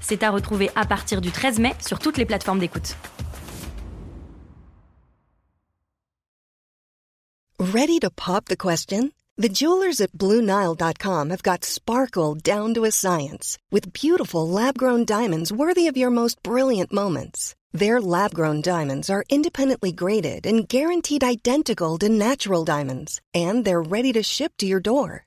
C'est à retrouver à partir du 13 mai sur toutes les plateformes d'écoute. Ready to pop the question? The jewelers at BlueNile.com have got sparkle down to a science with beautiful lab-grown diamonds worthy of your most brilliant moments. Their lab-grown diamonds are independently graded and guaranteed identical to natural diamonds, and they're ready to ship to your door.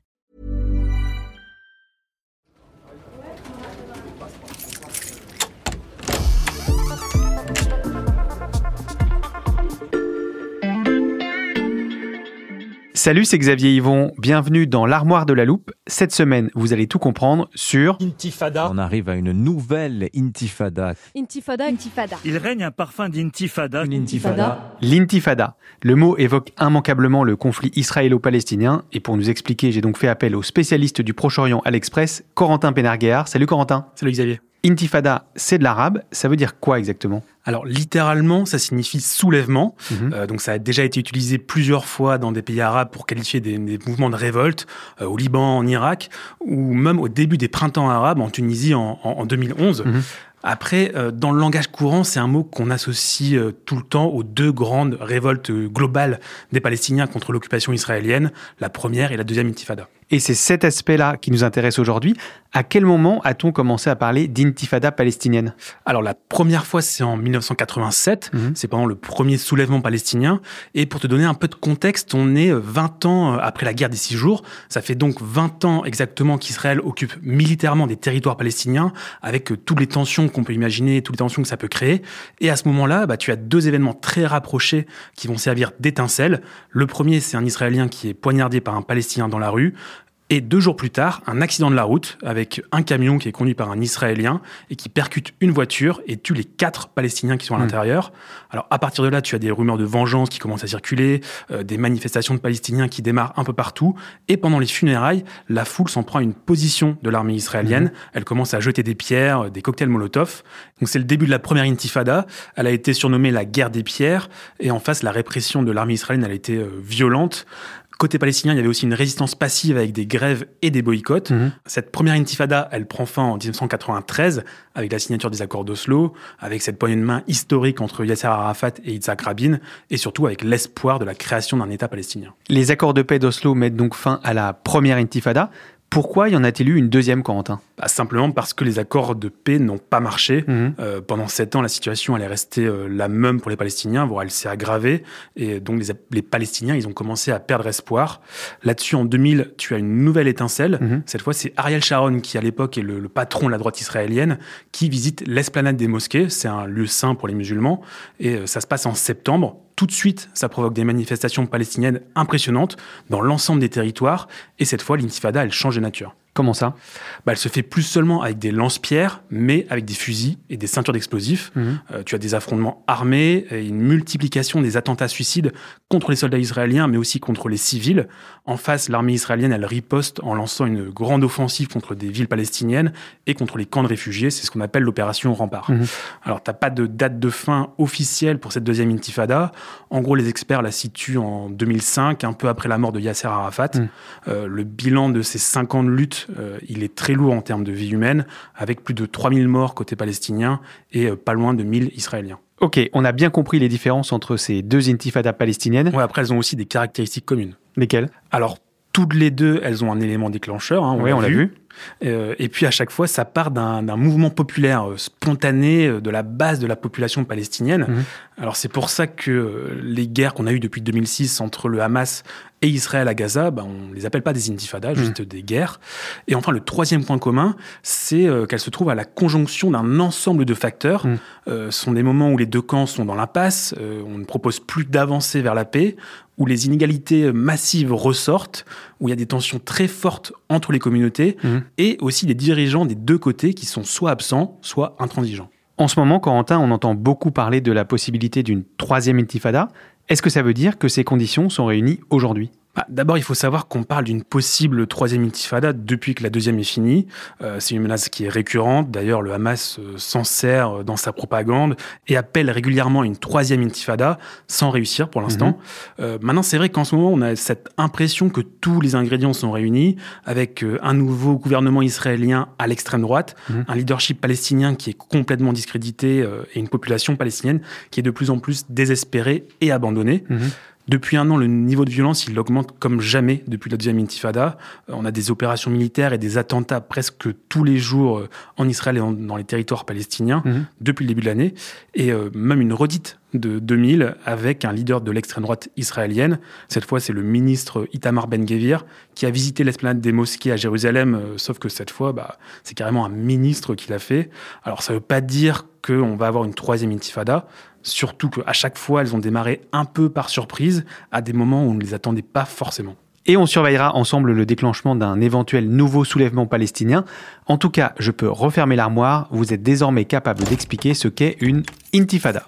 Salut, c'est Xavier Yvon. Bienvenue dans l'armoire de la loupe. Cette semaine, vous allez tout comprendre sur Intifada. On arrive à une nouvelle intifada. Intifada, intifada. Il règne un parfum d'intifada. Une intifada. l'intifada. Le mot évoque immanquablement le conflit israélo-palestinien. Et pour nous expliquer, j'ai donc fait appel au spécialiste du Proche-Orient à l'Express, Corentin Pénarguéard. Salut Corentin. Salut Xavier. Intifada, c'est de l'arabe. Ça veut dire quoi exactement? Alors littéralement, ça signifie soulèvement. Mhm. Euh, donc ça a déjà été utilisé plusieurs fois dans des pays arabes pour qualifier des, des mouvements de révolte euh, au Liban, en Irak, ou même au début des printemps arabes en Tunisie en, en- en 2011. Mhm. Après, euh, dans le langage courant, c'est un mot qu'on associe euh, tout le temps aux deux grandes révoltes globales des Palestiniens contre l'occupation israélienne, la première et la deuxième intifada. Et c'est cet aspect-là qui nous intéresse aujourd'hui. À quel moment a-t-on commencé à parler d'intifada palestinienne? Alors la première fois, c'est en 1987, Mhm. c'est pendant le premier soulèvement palestinien. Et pour te donner un peu de contexte, on est euh, 20 ans euh, après la guerre des six jours. Ça fait donc 20 ans exactement qu'Israël occupe militairement des territoires palestiniens, avec euh, toutes les tensions qu'on peut imaginer, toutes les tensions que ça peut créer. Et à ce moment-là, bah, tu as deux événements très rapprochés qui vont servir d'étincelle. Le premier, c'est un Israélien qui est poignardé par un Palestinien dans la rue. Et deux jours plus tard, un accident de la route avec un camion qui est conduit par un Israélien et qui percute une voiture et tue les quatre Palestiniens qui sont à Mm. l'intérieur. Alors à partir de là, tu as des rumeurs de vengeance qui commencent à circuler, euh, des manifestations de Palestiniens qui démarrent un peu partout. Et pendant les funérailles, la foule s'en prend à une position de l'armée israélienne. Elle commence à jeter des pierres, des cocktails Molotov. Donc c'est le début de la première intifada. Elle a été surnommée la guerre des pierres. Et en face, la répression de l'armée israélienne, elle a été euh, violente. Côté palestinien, il y avait aussi une résistance passive avec des grèves et des boycotts. Mhm. Cette première intifada, elle prend fin en 1993 avec la signature des accords d'Oslo, avec cette poignée de main historique entre Yasser Arafat et Yitzhak Rabin, et surtout avec l'espoir de la création d'un État palestinien. Les accords de paix d'Oslo mettent donc fin à la première intifada. Pourquoi y en a-t-il eu une deuxième, Corentin? Bah, simplement parce que les accords de paix n'ont pas marché. Mhm. Euh, pendant sept ans, la situation elle est restée euh, la même pour les Palestiniens, voire elle s'est aggravée. Et donc les, les Palestiniens, ils ont commencé à perdre espoir. Là-dessus, en 2000, tu as une nouvelle étincelle. Mhm. Cette fois, c'est Ariel Sharon qui, à l'époque, est le, le patron de la droite israélienne, qui visite l'esplanade des mosquées. C'est un lieu saint pour les musulmans. Et euh, ça se passe en septembre. Tout de suite, ça provoque des manifestations palestiniennes impressionnantes dans l'ensemble des territoires. Et cette fois, l'intifada, elle change de nature. Comment ça? Bah, elle se fait plus seulement avec des lance-pierres, mais avec des fusils et des ceintures d'explosifs. Mhm. Euh, tu as des affrontements armés et une multiplication des attentats suicides contre les soldats israéliens, mais aussi contre les civils. En face, l'armée israélienne, elle riposte en lançant une grande offensive contre des villes palestiniennes et contre les camps de réfugiés. C'est ce qu'on appelle l'opération Rempart. Mhm. Alors, t'as pas de date de fin officielle pour cette deuxième intifada. En gros, les experts la situent en 2005, un peu après la mort de Yasser Arafat. Mhm. Euh, le bilan de ces cinq ans de lutte, euh, il est très lourd en termes de vie humaine, avec plus de 3000 morts côté palestinien et euh, pas loin de 1000 Israéliens. Ok, on a bien compris les différences entre ces deux intifadas palestiniennes. Ouais, après, elles ont aussi des caractéristiques communes. Lesquelles? Alors, toutes les deux, elles ont un élément déclencheur, hein, on Oui, l'a on l'a vu. vu. Euh, et puis à chaque fois, ça part d'un mouvement populaire euh, spontané euh, de la base de la population palestinienne. Mhm. Alors c'est pour ça que les guerres qu'on a eues depuis 2006 entre le Hamas et Israël à Gaza, ben, on les appelle pas des intifadas, juste des guerres. Et enfin, le troisième point commun, c'est qu'elles se trouvent à la conjonction d'un ensemble de facteurs. Euh, ce sont des moments où les deux camps sont dans l'impasse, euh, on ne propose plus d'avancer vers la paix, où les inégalités massives ressortent, où il y a des tensions très fortes entre les communautés, Mhm. et aussi des dirigeants des deux côtés qui sont soit absents, soit intransigeants. En ce moment, Corentin, on entend beaucoup parler de la possibilité d'une troisième intifada. Est-ce que ça veut dire que ces conditions sont réunies aujourd'hui? Bah, D'abord, il faut savoir qu'on parle d'une possible troisième intifada depuis que la deuxième est finie. Euh, c'est une menace qui est récurrente. D'ailleurs, le Hamas euh, s'en sert euh, dans sa propagande et appelle régulièrement à une troisième intifada sans réussir pour l'instant. Euh, maintenant, c'est vrai qu'en ce moment, on a cette impression que tous les ingrédients sont réunis avec un nouveau gouvernement israélien à l'extrême droite, Mhm. un leadership palestinien qui est complètement discrédité et une population palestinienne qui est de plus en plus désespérée et abandonnée. Depuis un an, le niveau de violence, il augmente comme jamais depuis la deuxième intifada. Euh, On a des opérations militaires et des attentats presque tous les jours euh, en Israël et dans les territoires palestiniens Mhm. depuis le début de l'année. Et euh, même une redite de 2000 avec un leader de l'extrême droite israélienne. Cette fois, c'est le ministre Itamar Ben-Gvir qui a visité l'esplanade des mosquées à Jérusalem, euh, sauf que cette fois, bah, c'est carrément un ministre qui l'a fait. Alors, ça ne veut pas dire qu'on va avoir une troisième intifada, surtout qu'à chaque fois, elles ont démarré un peu par surprise, à des moments où on ne les attendait pas forcément. Et on surveillera ensemble le déclenchement d'un éventuel nouveau soulèvement palestinien. En tout cas, je peux refermer l'armoire, vous êtes désormais capable d'expliquer ce qu'est une intifada.